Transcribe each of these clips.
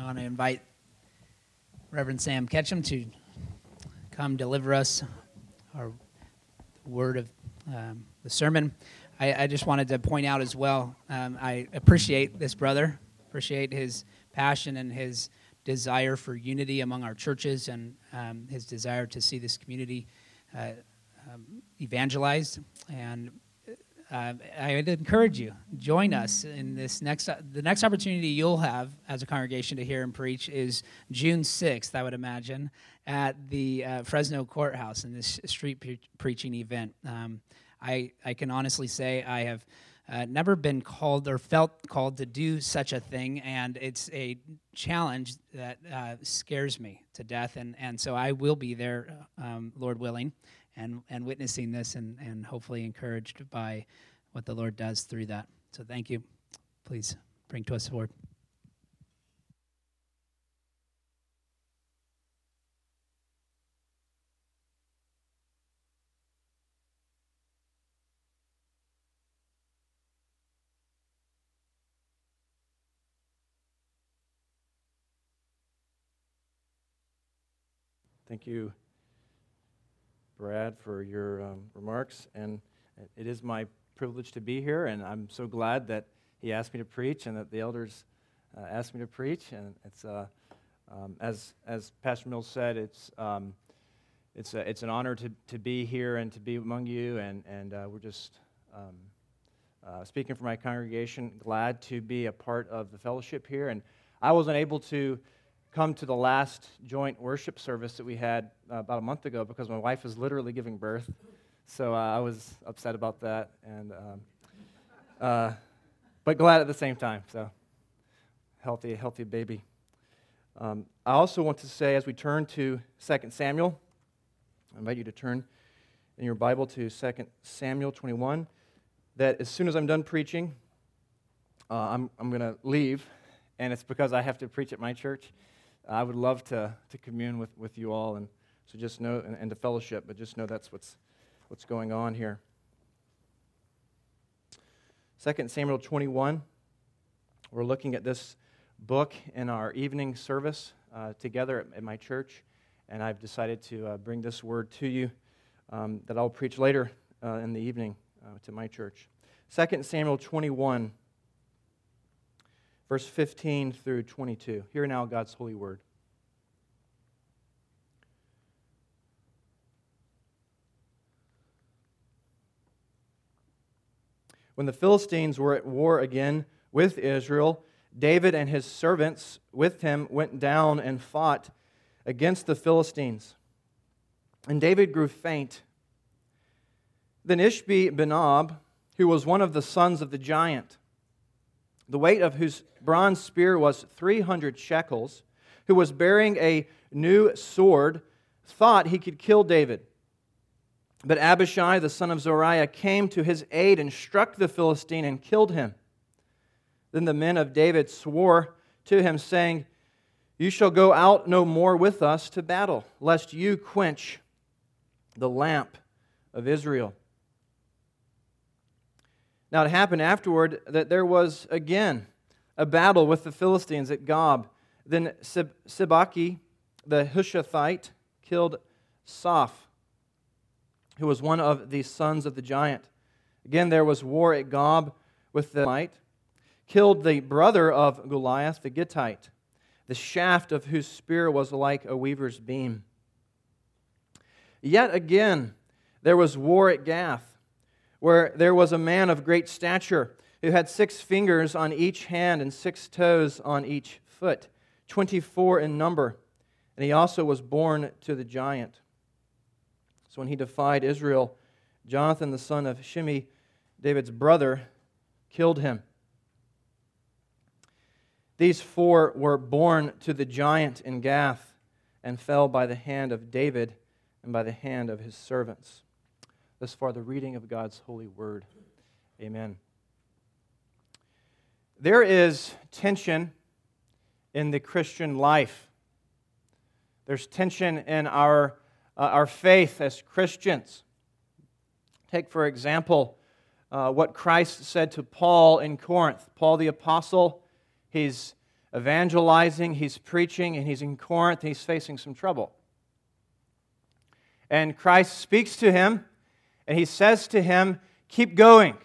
I want to invite Reverend Sam Ketchum to come deliver us our word of um, the sermon. I, I, just wanted to point out as well, um, I appreciate this brother, appreciate his passion and his desire for unity among our churches and um, his desire to see this community uh, um, evangelized. And uh, I would encourage you join us in this next the next opportunity you'll have as a congregation to hear and preach is June 6th I would imagine at the uh, Fresno courthouse in this street pre- preaching event. Um, I I can honestly say I have uh, never been called or felt called to do such a thing and it's a challenge that uh, scares me to death and and so I will be there um, Lord willing and, and witnessing this and, and hopefully encouraged by what the Lord does through that. So thank you. Please bring to us the word. Thank you, Brad, for your um, remarks. And it is my privilege to be here, and I'm so glad that he asked me to preach and that the elders uh, asked me to preach. And it's, uh, um, as, as Pastor Mills said, it's, um, it's, a, it's an honor to, to be here and to be among you. And, and uh, we're just, um, uh, speaking for my congregation, glad to be a part of the fellowship here. And I wasn't able to come to the last joint worship service that we had uh, about a month ago because my wife is literally giving birth. So uh, I was upset about that, and um, uh, but glad at the same time. So healthy, healthy baby. Um, I also want to say, as we turn to 2 Samuel, I invite you to turn in your Bible to 2 Samuel 21. That as soon as I'm done preaching, uh, I'm, I'm going to leave, and it's because I have to preach at my church. I would love to, to commune with, with you all, and so just know, and, and to fellowship, but just know that's what's, what's going on here. 2 Samuel 21. We're looking at this book in our evening service uh, together at, at, my church, and I've decided to uh, bring this word to you um, that I'll preach later uh, in the evening uh, to my church. 2 Samuel 21, verse 15 through 22. Hear now God's holy word. When the Philistines were at war again with Israel, David and his servants with him went down and fought against the Philistines. And David grew faint. Then Ishbi Benob, who was one of the sons of the giant, the weight of whose bronze spear was 300 shekels, who was bearing a new sword, thought he could kill David. But Abishai, the son of Zeruiah, came to his aid and struck the Philistine and killed him. Then the men of David swore to him, saying, You shall go out no more with us to battle, lest you quench the lamp of Israel. Now it happened afterward that there was again a battle with the Philistines at Gob. Then Sibbecai, the Hushathite, killed Saph who was one of the sons of the giant. Again, there was war at Gob with the might, killed the brother of Goliath, the Gittite, the shaft of whose spear was like a weaver's beam. Yet again, there was war at Gath, where there was a man of great stature who had six fingers on each hand and six toes on each foot, 24 in number. And he also was born to the giant. So when he defied Israel, Jonathan, the son of Shimei, David's brother, killed him. These four were born to the giant in Gath and fell by the hand of David and by the hand of his servants. Thus far, the reading of God's holy word. Amen. There is tension in the Christian life. There's tension in our uh, our faith as Christians. Take, for example, uh, what Christ said to Paul in Corinth. Paul the Apostle, he's evangelizing, he's preaching, and he's in Corinth, and he's facing some trouble. And Christ speaks to him, and he says to him, Keep going,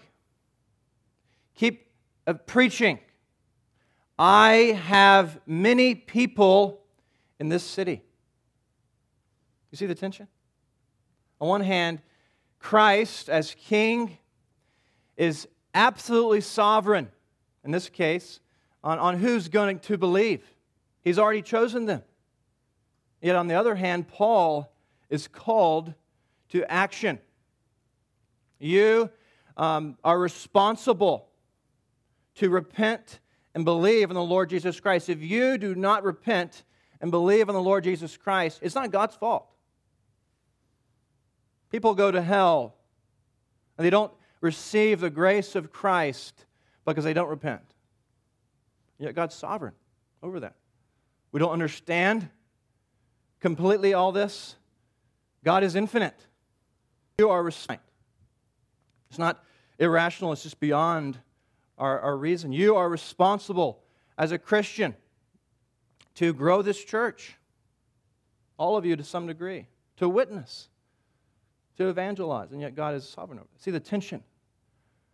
keep uh, preaching. I have many people in this city. You see the tension? On one hand, Christ, as king, is absolutely sovereign, in this case, on, on who's going to believe. He's already chosen them. Yet, on the other hand, Paul is called to action. You um, are responsible to repent and believe in the Lord Jesus Christ. If you do not repent and believe in the Lord Jesus Christ, it's not God's fault. People go to hell and they don't receive the grace of Christ because they don't repent. Yet God's sovereign over that. We don't understand completely all this. God is infinite. You are restrained. It's not irrational, it's just beyond our, our reason. You are responsible as a Christian to grow this church. All of you to some degree, to witness to evangelize, and yet God is sovereign over it. See the tension.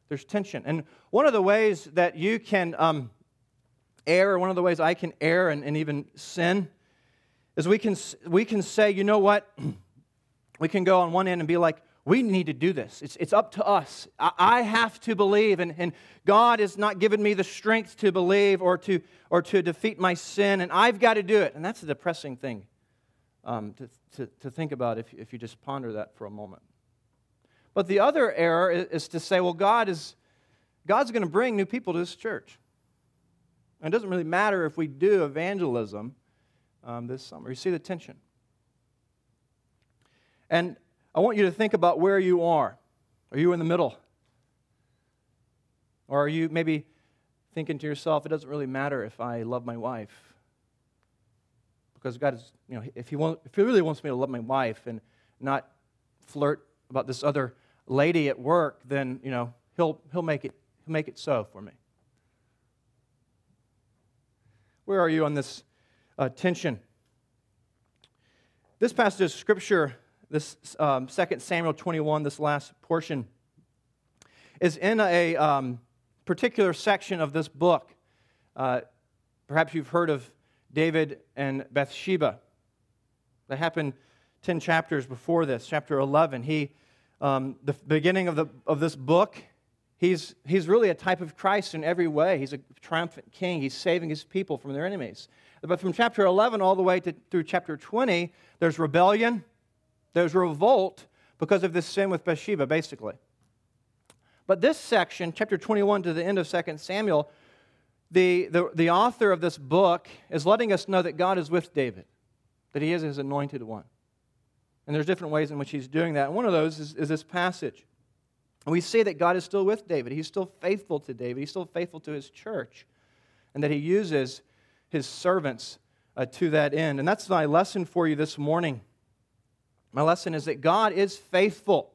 There's tension. And one of the ways that you can um, err, one of the ways I can err and, and even sin, is we can, we can say, you know what? we can go on one end and be like, we need to do this. It's, it's up to us. I, I have to believe, and, and God has not given me the strength to believe or to, or to defeat my sin, and I've got to do it. And that's a depressing thing um, to, to, to think about if, if you just ponder that for a moment. But the other error is, is to say, well, God is, God's going to bring new people to this church. And it doesn't really matter if we do evangelism um, this summer. You see the tension. And I want you to think about where you are. Are you in the middle? Or are you maybe thinking to yourself, it doesn't really matter if I love my wife? because God is, you know, if he, want, if he really wants me to love my wife and not flirt about this other lady at work, then, you know, he'll, he'll, make, it, he'll make it so for me. Where are you on this uh, tension? This passage of Scripture, this um, 2 Samuel 21, this last portion, is in a um, particular section of this book. Uh, perhaps you've heard of David and Bathsheba. That happened 10 chapters before this, chapter 11. He, um, the beginning of, the, of this book, he's, he's really a type of Christ in every way. He's a triumphant king. He's saving his people from their enemies. But from chapter 11 all the way to, through chapter 20, there's rebellion, there's revolt because of this sin with Bathsheba, basically. But this section, chapter 21 to the end of 2 Samuel, the, the, the author of this book is letting us know that God is with David, that he is his anointed one. And there's different ways in which he's doing that. And one of those is, is this passage. And we see that God is still with David. He's still faithful to David. He's still faithful to his church. And that he uses his servants uh, to that end. And that's my lesson for you this morning. My lesson is that God is faithful.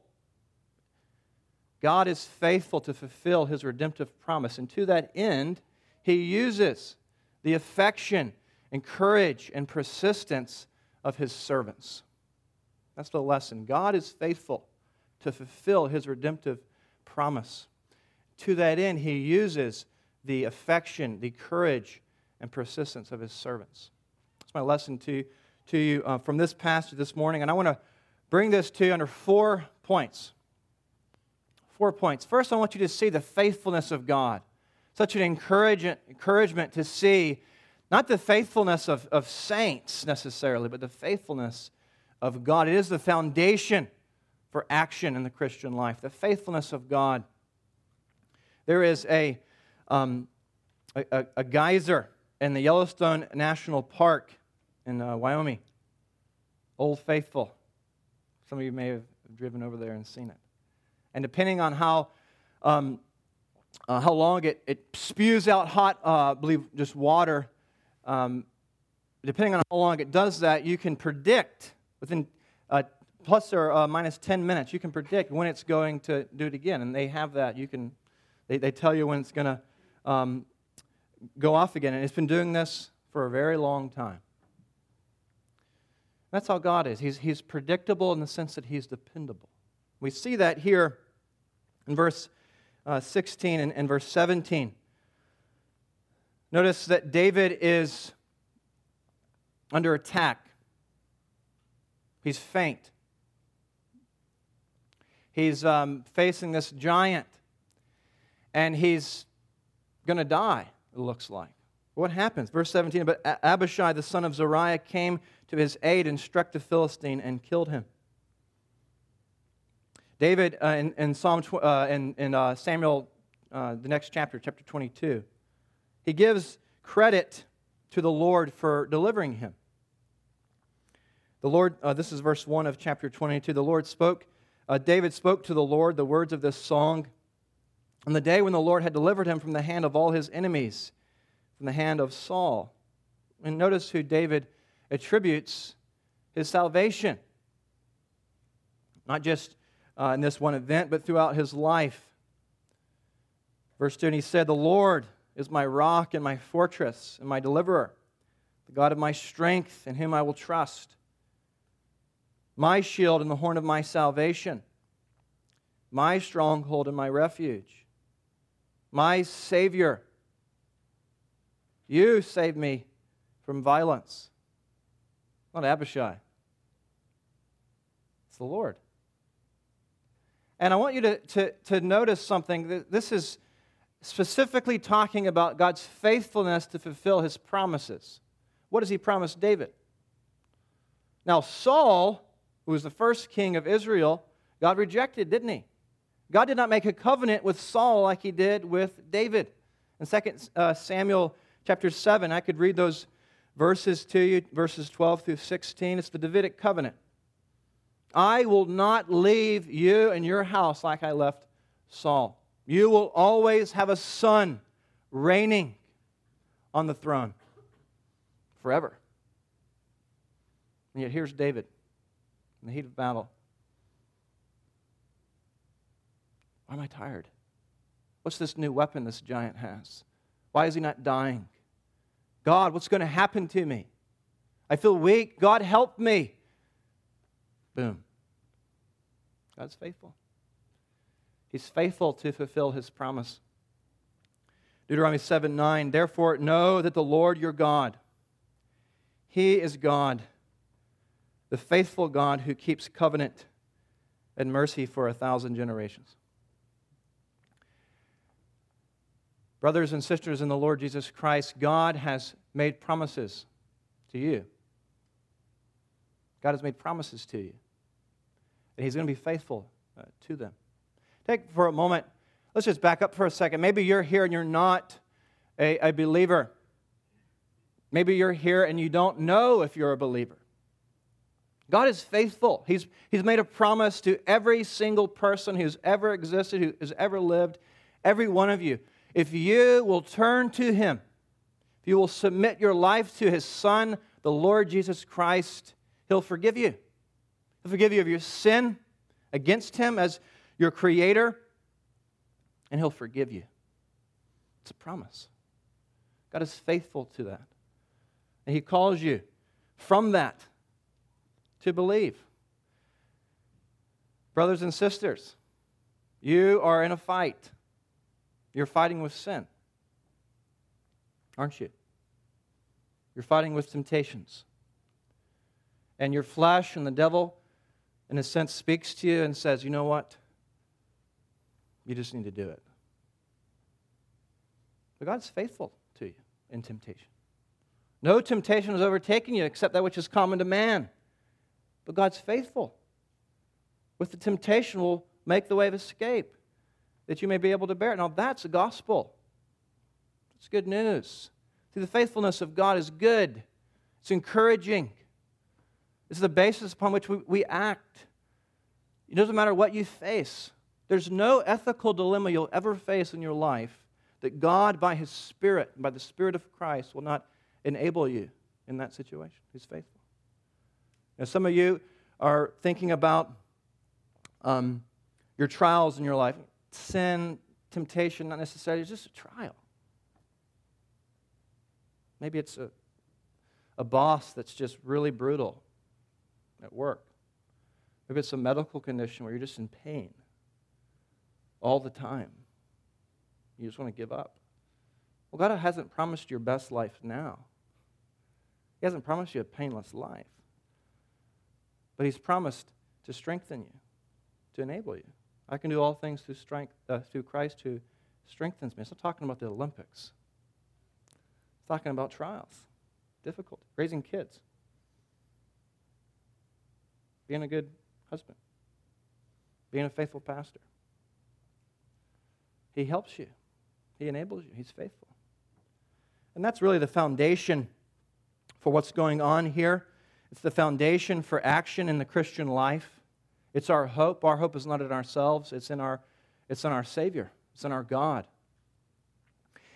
God is faithful to fulfill his redemptive promise. And to that end, he uses the affection and courage and persistence of his servants. That's the lesson. God is faithful to fulfill his redemptive promise. To that end, he uses the affection, the courage, and persistence of his servants. That's my lesson to, to you uh, from this passage this morning. And I want to bring this to you under four points. Four points. First, I want you to see the faithfulness of God such an encouragement, encouragement to see not the faithfulness of, of saints necessarily, but the faithfulness of God. It is the foundation for action in the Christian life, the faithfulness of God. There is a, um, a, a, geyser in the Yellowstone National Park in uh, Wyoming, Old Faithful. Some of you may have driven over there and seen it. And depending on how um, uh, how long it, it spews out hot, uh, I believe, just water. Um, depending on how long it does that, you can predict within uh, plus or uh, minus 10 minutes, you can predict when it's going to do it again. And they have that. You can, they, they tell you when it's going to um, go off again. And it's been doing this for a very long time. That's how God is. He's, he's predictable in the sense that He's dependable. We see that here in verse uh, 16 and, and verse 17. Notice that David is under attack, he's faint. He's um, facing this giant, and he's going to die, it looks like. What happens? Verse 17 But Abishai, the son of Zeruiah, came to his aid and struck the Philistine and killed him. David, uh, in, in, Psalm, uh, in, in uh, Samuel, uh, the next chapter, chapter 22, he gives credit to the Lord for delivering him. The Lord, uh, this is verse 1 of chapter 22. The Lord spoke, uh, David spoke to the Lord the words of this song on the day when the Lord had delivered him from the hand of all his enemies, from the hand of Saul. And notice who David attributes his salvation. Not just uh, in this one event, but throughout his life. Verse 2 And he said, The Lord is my rock and my fortress and my deliverer, the God of my strength, in whom I will trust, my shield and the horn of my salvation, my stronghold and my refuge, my Savior. You saved me from violence. Not Abishai. It's the Lord. And I want you to, to, to notice something. This is specifically talking about God's faithfulness to fulfill his promises. What does he promise David? Now, Saul, who was the first king of Israel, God rejected, didn't he? God did not make a covenant with Saul like he did with David. In 2 uh, Samuel chapter 7, I could read those verses to you, verses 12 through 16. It's the Davidic covenant. I will not leave you and your house like I left Saul. You will always have a son reigning on the throne forever. And yet here's David in the heat of battle. Why am I tired? What's this new weapon this giant has? Why is he not dying? God, what's going to happen to me? I feel weak. God, help me. Boom. God's faithful. He's faithful to fulfill his promise. Deuteronomy 7 9, therefore know that the Lord your God, he is God, the faithful God who keeps covenant and mercy for a thousand generations. Brothers and sisters in the Lord Jesus Christ, God has made promises to you. God has made promises to you and He's going to be faithful uh, to them. Take for a moment, let's just back up for a second. Maybe you're here and you're not a, a believer. Maybe you're here and you don't know if you're a believer. God is faithful. He's, he's made a promise to every single person who's ever existed, who has ever lived, every one of you. If you will turn to Him, if you will submit your life to His Son, the Lord Jesus Christ, He'll forgive you. He'll forgive you of your sin against Him as your Creator, and He'll forgive you. It's a promise. God is faithful to that. And He calls you from that to believe. Brothers and sisters, you are in a fight. You're fighting with sin, aren't you? You're fighting with temptations. And your flesh and the devil in a sense, speaks to you and says, you know what? You just need to do it. But God's faithful to you in temptation. No temptation has overtaken you except that which is common to man. But God's faithful. With the temptation will make the way of escape that you may be able to bear it. Now that's the gospel. It's good news. See, the faithfulness of God is good. It's encouraging. Is the basis upon which we, we act. It doesn't matter what you face. There's no ethical dilemma you'll ever face in your life that God, by His Spirit, by the Spirit of Christ, will not enable you in that situation. He's faithful. Now, some of you are thinking about um, your trials in your life. Sin, temptation, not necessarily, it's just a trial. Maybe it's a, a boss that's just really brutal at work. Maybe it's a medical condition where you're just in pain all the time. You just want to give up. Well, God hasn't promised your best life now. He hasn't promised you a painless life. But He's promised to strengthen you, to enable you. I can do all things through, strength, uh, through Christ who strengthens me. It's not talking about the Olympics. It's talking about trials, difficult, raising kids, being a good husband, being a faithful pastor. He helps you, He enables you, He's faithful. And that's really the foundation for what's going on here. It's the foundation for action in the Christian life. It's our hope. Our hope is not in ourselves, it's in our, it's in our Savior, it's in our God.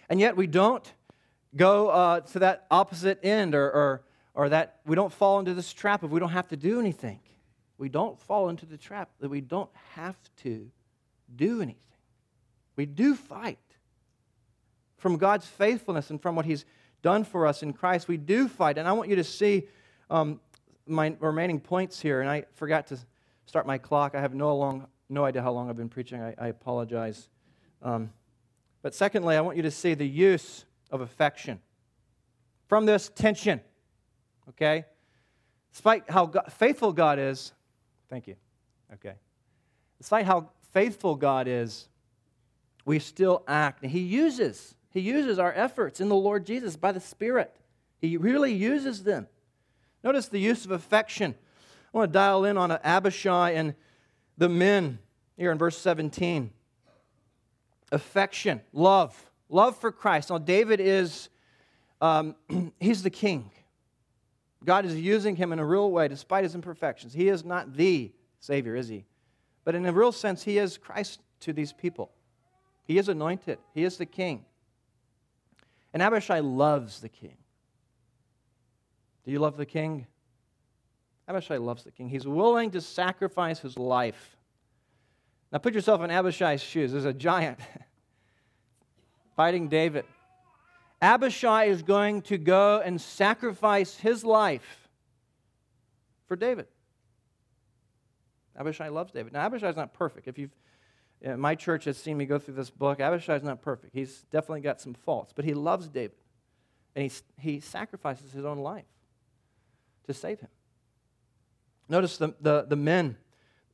And yet we don't go uh, to that opposite end or, or, or that we don't fall into this trap if we don't have to do anything. We don't fall into the trap that we don't have to do anything. We do fight from God's faithfulness and from what He's done for us in Christ. We do fight. And I want you to see um, my remaining points here. And I forgot to start my clock. I have no, long, no idea how long I've been preaching. I, I apologize. Um, but secondly, I want you to see the use of affection from this tension. Okay? Despite how God, faithful God is, thank you. Okay. Despite how faithful God is, we still act. And He uses, He uses our efforts in the Lord Jesus by the Spirit. He really uses them. Notice the use of affection. I want to dial in on Abishai and the men here in verse 17. Affection, love, love for Christ. Now, David is, um, he's the king. God is using him in a real way despite his imperfections. He is not the Savior, is he? But in a real sense, he is Christ to these people. He is anointed, he is the king. And Abishai loves the king. Do you love the king? Abishai loves the king. He's willing to sacrifice his life. Now put yourself in Abishai's shoes. There's a giant fighting David. Abishai is going to go and sacrifice his life for David. Abishai loves David. Now, Abishai's not perfect. If you've, you know, my church has seen me go through this book, Abishai's not perfect. He's definitely got some faults, but he loves David. And he, he sacrifices his own life to save him. Notice the, the, the men,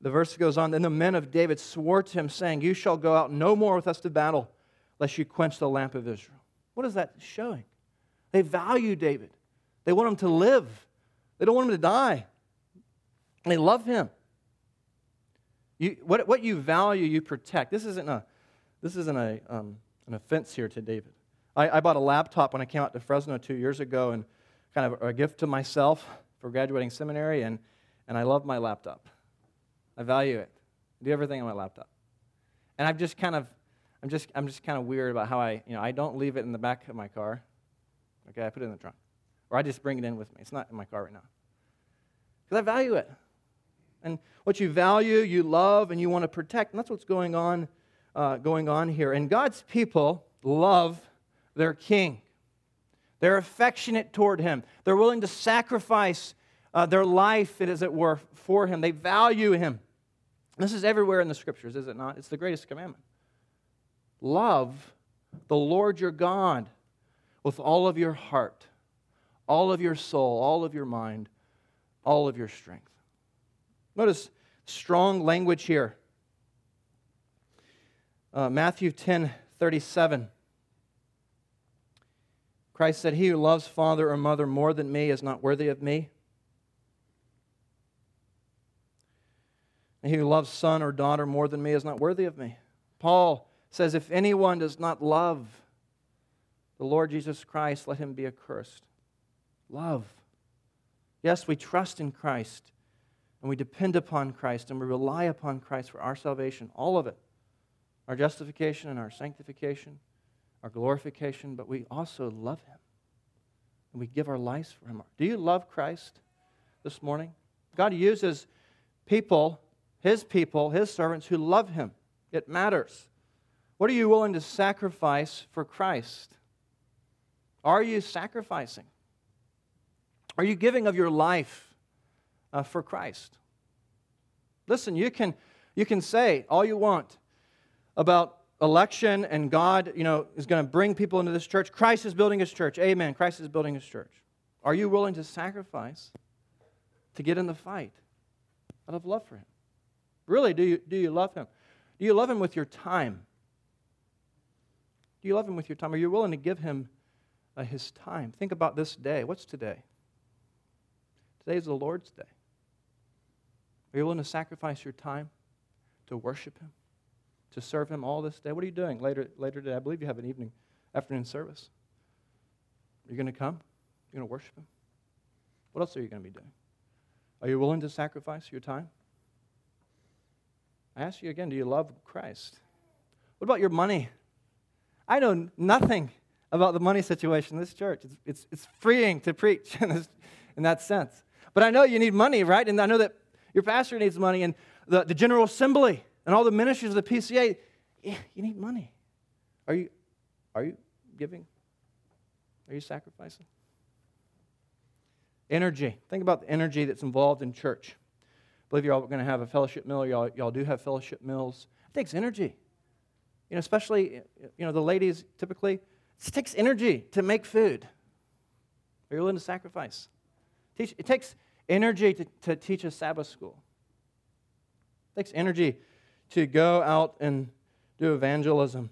the verse goes on, then the men of David swore to him, saying, You shall go out no more with us to battle, lest you quench the lamp of Israel. What is that showing? They value David. They want him to live. They don't want him to die. They love him. You, what, what you value, you protect. This isn't, a, this isn't a, um, an offense here to David. I, I bought a laptop when I came out to Fresno two years ago and kind of a gift to myself for graduating seminary, and, and I love my laptop. I value it. I do everything on my laptop. And I've just kind of, I'm just, I'm just kind of weird about how I, you know, I don't leave it in the back of my car. Okay, I put it in the trunk. Or I just bring it in with me. It's not in my car right now. Because I value it. And what you value, you love, and you want to protect. And that's what's going on, uh, going on here. And God's people love their king. They're affectionate toward him. They're willing to sacrifice uh, their life, as it were, for him. They value him. This is everywhere in the scriptures, is it not? It's the greatest commandment. Love the Lord your God with all of your heart, all of your soul, all of your mind, all of your strength. Notice strong language here. Uh, Matthew 10 37. Christ said, He who loves father or mother more than me is not worthy of me. And he who loves son or daughter more than me is not worthy of me. Paul says, If anyone does not love the Lord Jesus Christ, let him be accursed. Love. Yes, we trust in Christ and we depend upon Christ and we rely upon Christ for our salvation, all of it our justification and our sanctification, our glorification, but we also love Him and we give our lives for Him. Do you love Christ this morning? God uses people, His people, His servants who love Him. It matters. What are you willing to sacrifice for Christ? Are you sacrificing? Are you giving of your life uh, for Christ? Listen, you can, you can say all you want about election and God, you know, is going to bring people into this church. Christ is building his church. Amen. Christ is building his church. Are you willing to sacrifice to get in the fight out of love for him? Really, do you, do you love him? Do you love him with your time? Do you love him with your time? Are you willing to give him uh, his time? Think about this day. What's today? Today is the Lord's day. Are you willing to sacrifice your time to worship him, to serve him all this day? What are you doing later, later today? I believe you have an evening, afternoon service. Are you going to come? You're going to worship him? What else are you going to be doing? Are you willing to sacrifice your time? I ask you again, do you love Christ? What about your money? I know nothing about the money situation in this church. It's, it's, it's freeing to preach in, this, in that sense. But I know you need money, right? And I know that your pastor needs money and the, the General Assembly and all the ministries of the PCA. You need money. Are you, are you giving? Are you sacrificing? Energy. Think about the energy that's involved in church. Believe you're all going to have a fellowship meal. Y'all, y'all do have fellowship meals. It takes energy. You know, especially, you know, the ladies typically, it takes energy to make food. Are you willing to sacrifice? It takes energy to, to teach a Sabbath school. It takes energy to go out and do evangelism.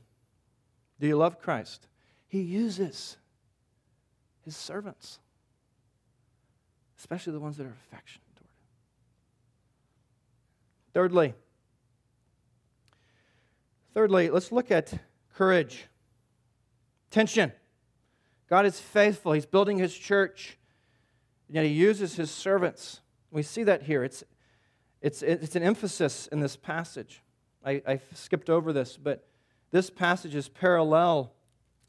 Do you love Christ? He uses his servants, especially the ones that are affectionate. Thirdly, thirdly, let's look at courage. Tension. God is faithful. He's building his church, and yet he uses his servants. We see that here. It's, it's, it's an emphasis in this passage. I, I skipped over this, but this passage is parallel.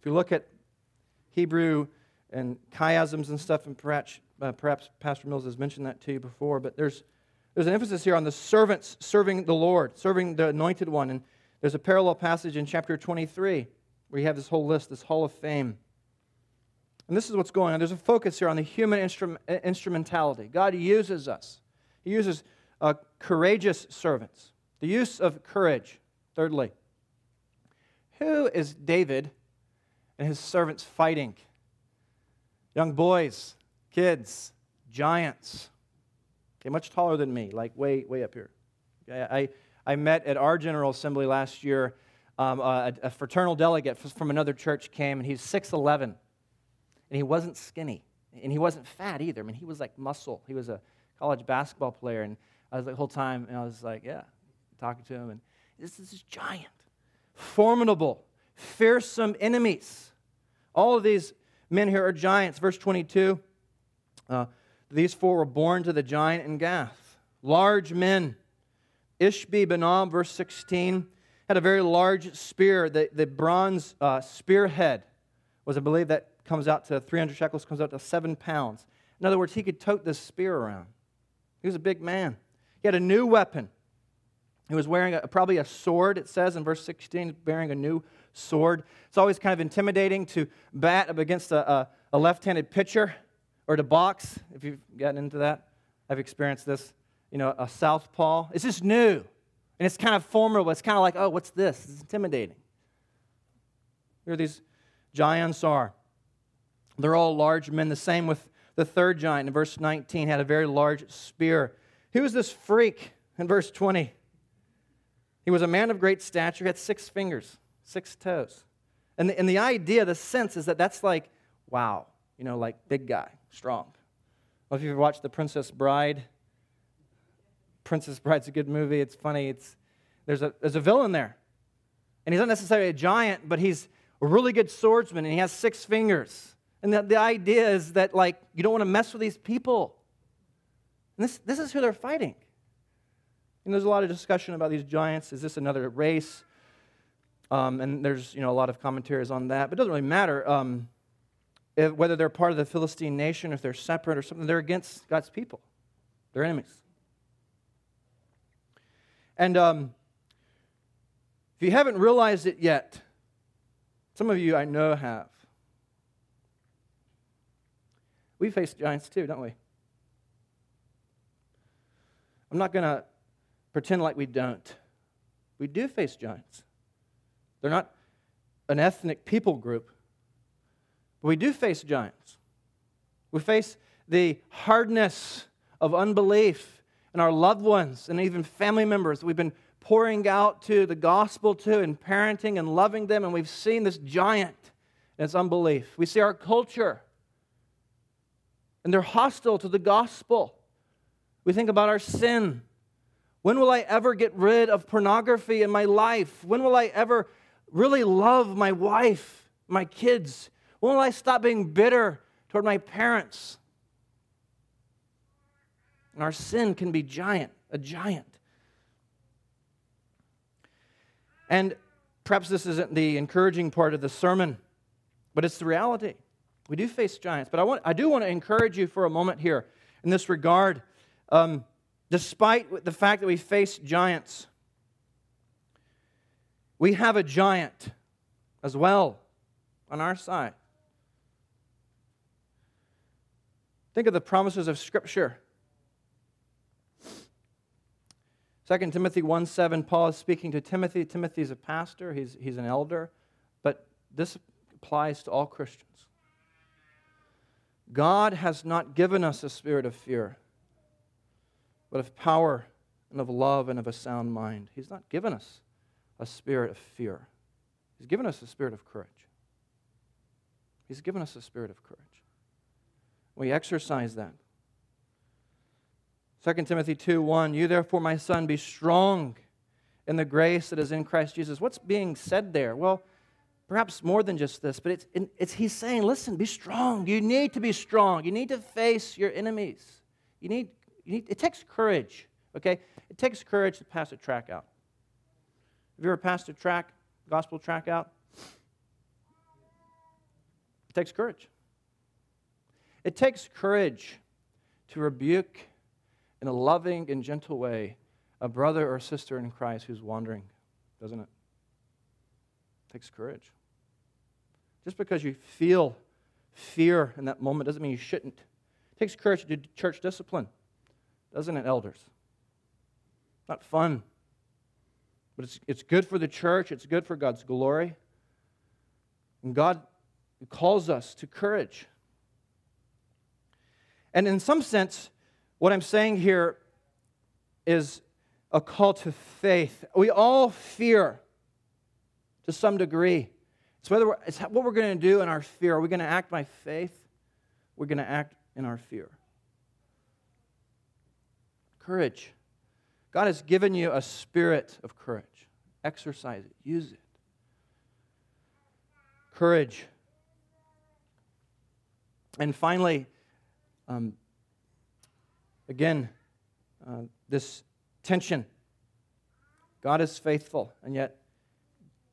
If you look at Hebrew and chiasms and stuff, and perhaps, uh, perhaps Pastor Mills has mentioned that to you before, but there's there's an emphasis here on the servants serving the Lord, serving the anointed one. And there's a parallel passage in chapter 23 where you have this whole list, this hall of fame. And this is what's going on. There's a focus here on the human instrum- instrumentality. God uses us, He uses uh, courageous servants. The use of courage. Thirdly, who is David and his servants fighting? Young boys, kids, giants. Okay, much taller than me, like way, way up here. Okay, I, I met at our General Assembly last year. Um, a, a, fraternal delegate from another church came, and he's 6'11. And he wasn't skinny. And he wasn't fat either. I mean, he was like muscle. He was a college basketball player. And I was the whole time, and I was like, yeah, talking to him. And this is giant, formidable, fearsome enemies. All of these men here are giants. Verse 22. Uh, these four were born to the giant in Gath. Large men. Ishbi Benob, verse 16, had a very large spear. The, the bronze uh, spearhead was, I believe, that comes out to 300 shekels, comes out to seven pounds. In other words, he could tote this spear around. He was a big man. He had a new weapon. He was wearing a, probably a sword, it says in verse 16, bearing a new sword. It's always kind of intimidating to bat up against a, a, a left handed pitcher or to box, if you've gotten into that. I've experienced this. You know, a southpaw. It's just new. And it's kind of formidable. It's kind of like, oh, what's this? It's intimidating. Here these giants are. They're all large men. The same with the third giant in verse 19, had a very large spear. Who was this freak in verse 20? He was a man of great stature, he had six fingers, six toes. And the, and the idea, the sense is that that's like, wow, you know, like big guy, strong. Well, if you've watched The Princess Bride, Princess Bride's a good movie. It's funny. It's, there's, a, there's a villain there. And he's not necessarily a giant, but he's a really good swordsman, and he has six fingers. And the, the idea is that, like, you don't want to mess with these people. And this, this is who they're fighting. And there's a lot of discussion about these giants. Is this another race? Um, and there's, you know, a lot of commentaries on that, but it doesn't really matter. Um, whether they're part of the Philistine nation, if they're separate or something, they're against God's people. They're enemies. And um, if you haven't realized it yet, some of you I know have, We face giants too, don't we? I'm not going to pretend like we don't. We do face giants. They're not an ethnic people group, we do face giants. We face the hardness of unbelief in our loved ones and even family members we've been pouring out to the gospel to and parenting and loving them, and we've seen this giant and its unbelief. We see our culture, and they're hostile to the gospel. We think about our sin. When will I ever get rid of pornography in my life? When will I ever really love my wife, my kids? When will I stop being bitter toward my parents? And our sin can be giant, a giant. And perhaps this isn't the encouraging part of the sermon, but it's the reality. We do face giants. But I, want, I do want to encourage you for a moment here in this regard. Um, despite the fact that we face giants, we have a giant as well on our side. Think of the promises of Scripture. 2 Timothy 1 7, Paul is speaking to Timothy. Timothy is a pastor, he's, he's an elder, but this applies to all Christians. God has not given us a spirit of fear, but of power and of love and of a sound mind. He's not given us a spirit of fear, He's given us a spirit of courage. He's given us a spirit of courage. We exercise that. 2 Timothy 2 1, you therefore, my son, be strong in the grace that is in Christ Jesus. What's being said there? Well, perhaps more than just this, but it's, it's he's saying, listen, be strong. You need to be strong. You need to face your enemies. You need, you need it takes courage, okay? It takes courage to pass a tract out. Have you ever passed a tract, gospel tract out? It takes courage. It takes courage to rebuke in a loving and gentle way a brother or sister in Christ who's wandering, doesn't it? it? Takes courage. Just because you feel fear in that moment doesn't mean you shouldn't. It takes courage to do church discipline, doesn't it, elders? Not fun, but it's, it's good for the church, it's good for God's glory. And God calls us to courage. And in some sense, what I'm saying here is a call to faith. We all fear to some degree. It's, whether it's what we're going to do in our fear. Are we going to act by faith? We're going to act in our fear. Courage. God has given you a spirit of courage. Exercise it, use it. Courage. And finally, um, Again, uh, this tension. God is faithful, and yet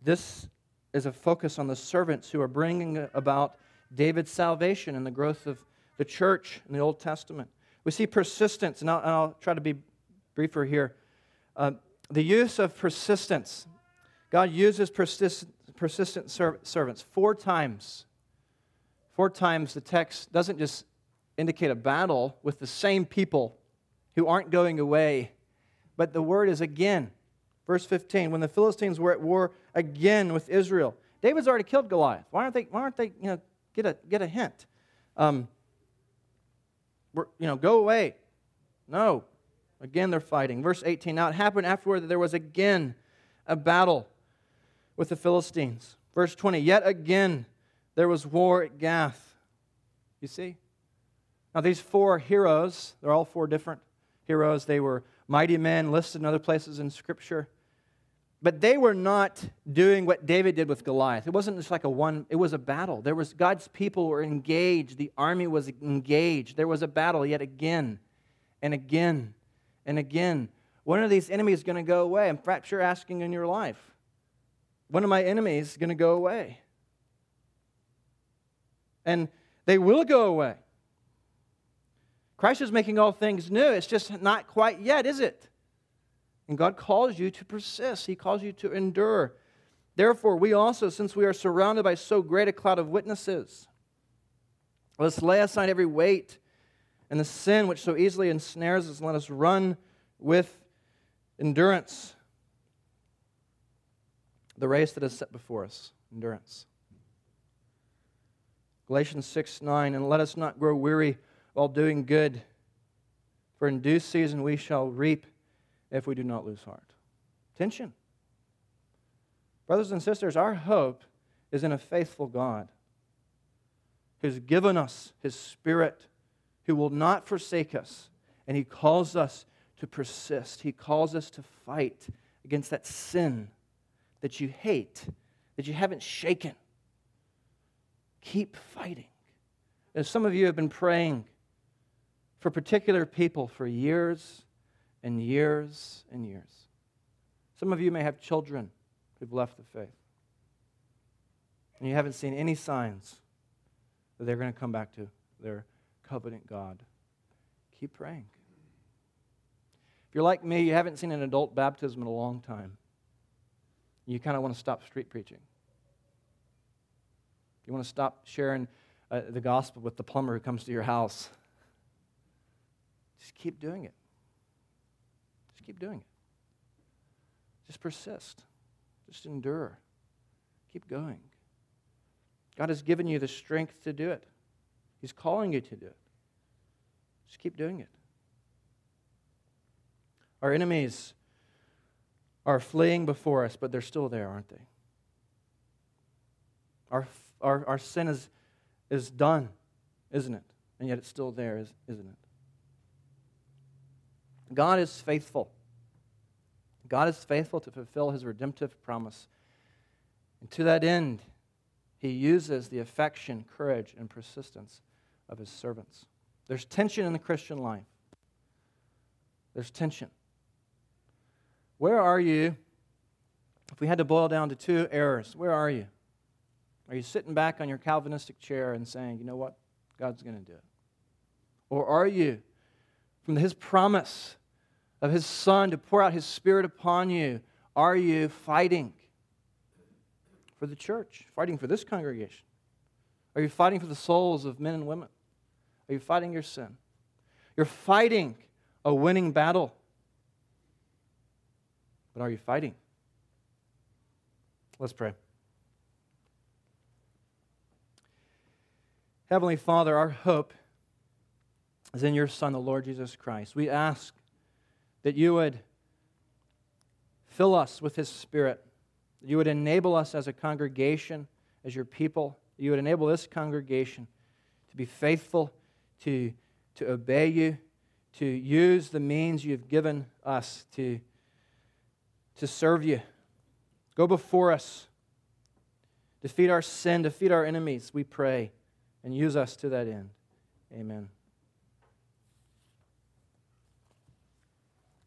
this is a focus on the servants who are bringing about David's salvation and the growth of the church in the Old Testament. We see persistence, and I'll, and I'll try to be briefer here. Uh, the use of persistence. God uses persist, persistent ser- servants four times. Four times the text doesn't just indicate a battle with the same people who aren't going away. But the word is again. Verse 15, when the Philistines were at war again with Israel, David's already killed Goliath. Why aren't they, why aren't they you know, get a, get a hint? Um, you know, go away. No. Again, they're fighting. Verse 18, now it happened afterward that there was again a battle with the Philistines. Verse 20, yet again there was war at Gath. You see? Now, these four heroes, they're all four different heroes. They were mighty men listed in other places in Scripture. But they were not doing what David did with Goliath. It wasn't just like a one, it was a battle. There was God's people were engaged. The army was engaged. There was a battle yet again and again and again. When are these enemies going to go away? I'm perhaps you're asking in your life. When are my enemies going to go away? And they will go away. Christ is making all things new. It's just not quite yet, is it? And God calls you to persist, He calls you to endure. Therefore, we also, since we are surrounded by so great a cloud of witnesses, Let us lay aside every weight and the sin which so easily ensnares us, and let us run with endurance the race that is set before us. Endurance. Galatians 6 9, and let us not grow weary while doing good, for in due season we shall reap if we do not lose heart. Tension. Brothers and sisters, our hope is in a faithful God who's given us his Spirit, who will not forsake us, and he calls us to persist. He calls us to fight against that sin that you hate, that you haven't shaken. Keep fighting. As some of you have been praying for particular people for years and years and years. Some of you may have children who've left the faith. And you haven't seen any signs that they're going to come back to their covenant God. Keep praying. If you're like me, you haven't seen an adult baptism in a long time. You kind of want to stop street preaching. You want to stop sharing uh, the gospel with the plumber who comes to your house. Just keep doing it. Just keep doing it. Just persist. Just endure. Keep going. God has given you the strength to do it. He's calling you to do it. Just keep doing it. Our enemies are fleeing before us, but they're still there, aren't they? Our, our, our sin is, is done, isn't it? And yet it's still there, isn't it? God is faithful. God is faithful to fulfill his redemptive promise. And to that end, he uses the affection, courage, and persistence of his servants. There's tension in the Christian life. There's tension. Where are you? If we had to boil down to two errors, where are you? Are you sitting back on your Calvinistic chair and saying, you know what? God's going to do it? Or are you, from his promise of his Son to pour out his Spirit upon you, are you fighting for the church, fighting for this congregation? Are you fighting for the souls of men and women? Are you fighting your sin? You're fighting a winning battle. But are you fighting? Let's pray. Heavenly Father, our hope is in your Son, the Lord Jesus Christ. We ask that you would fill us with his Spirit, that you would enable us as a congregation, as your people, you would enable this congregation to be faithful, to, to obey you, to use the means you've given us to to serve you. Go before us. Defeat our sin, defeat our enemies, we pray, and use us to that end. Amen.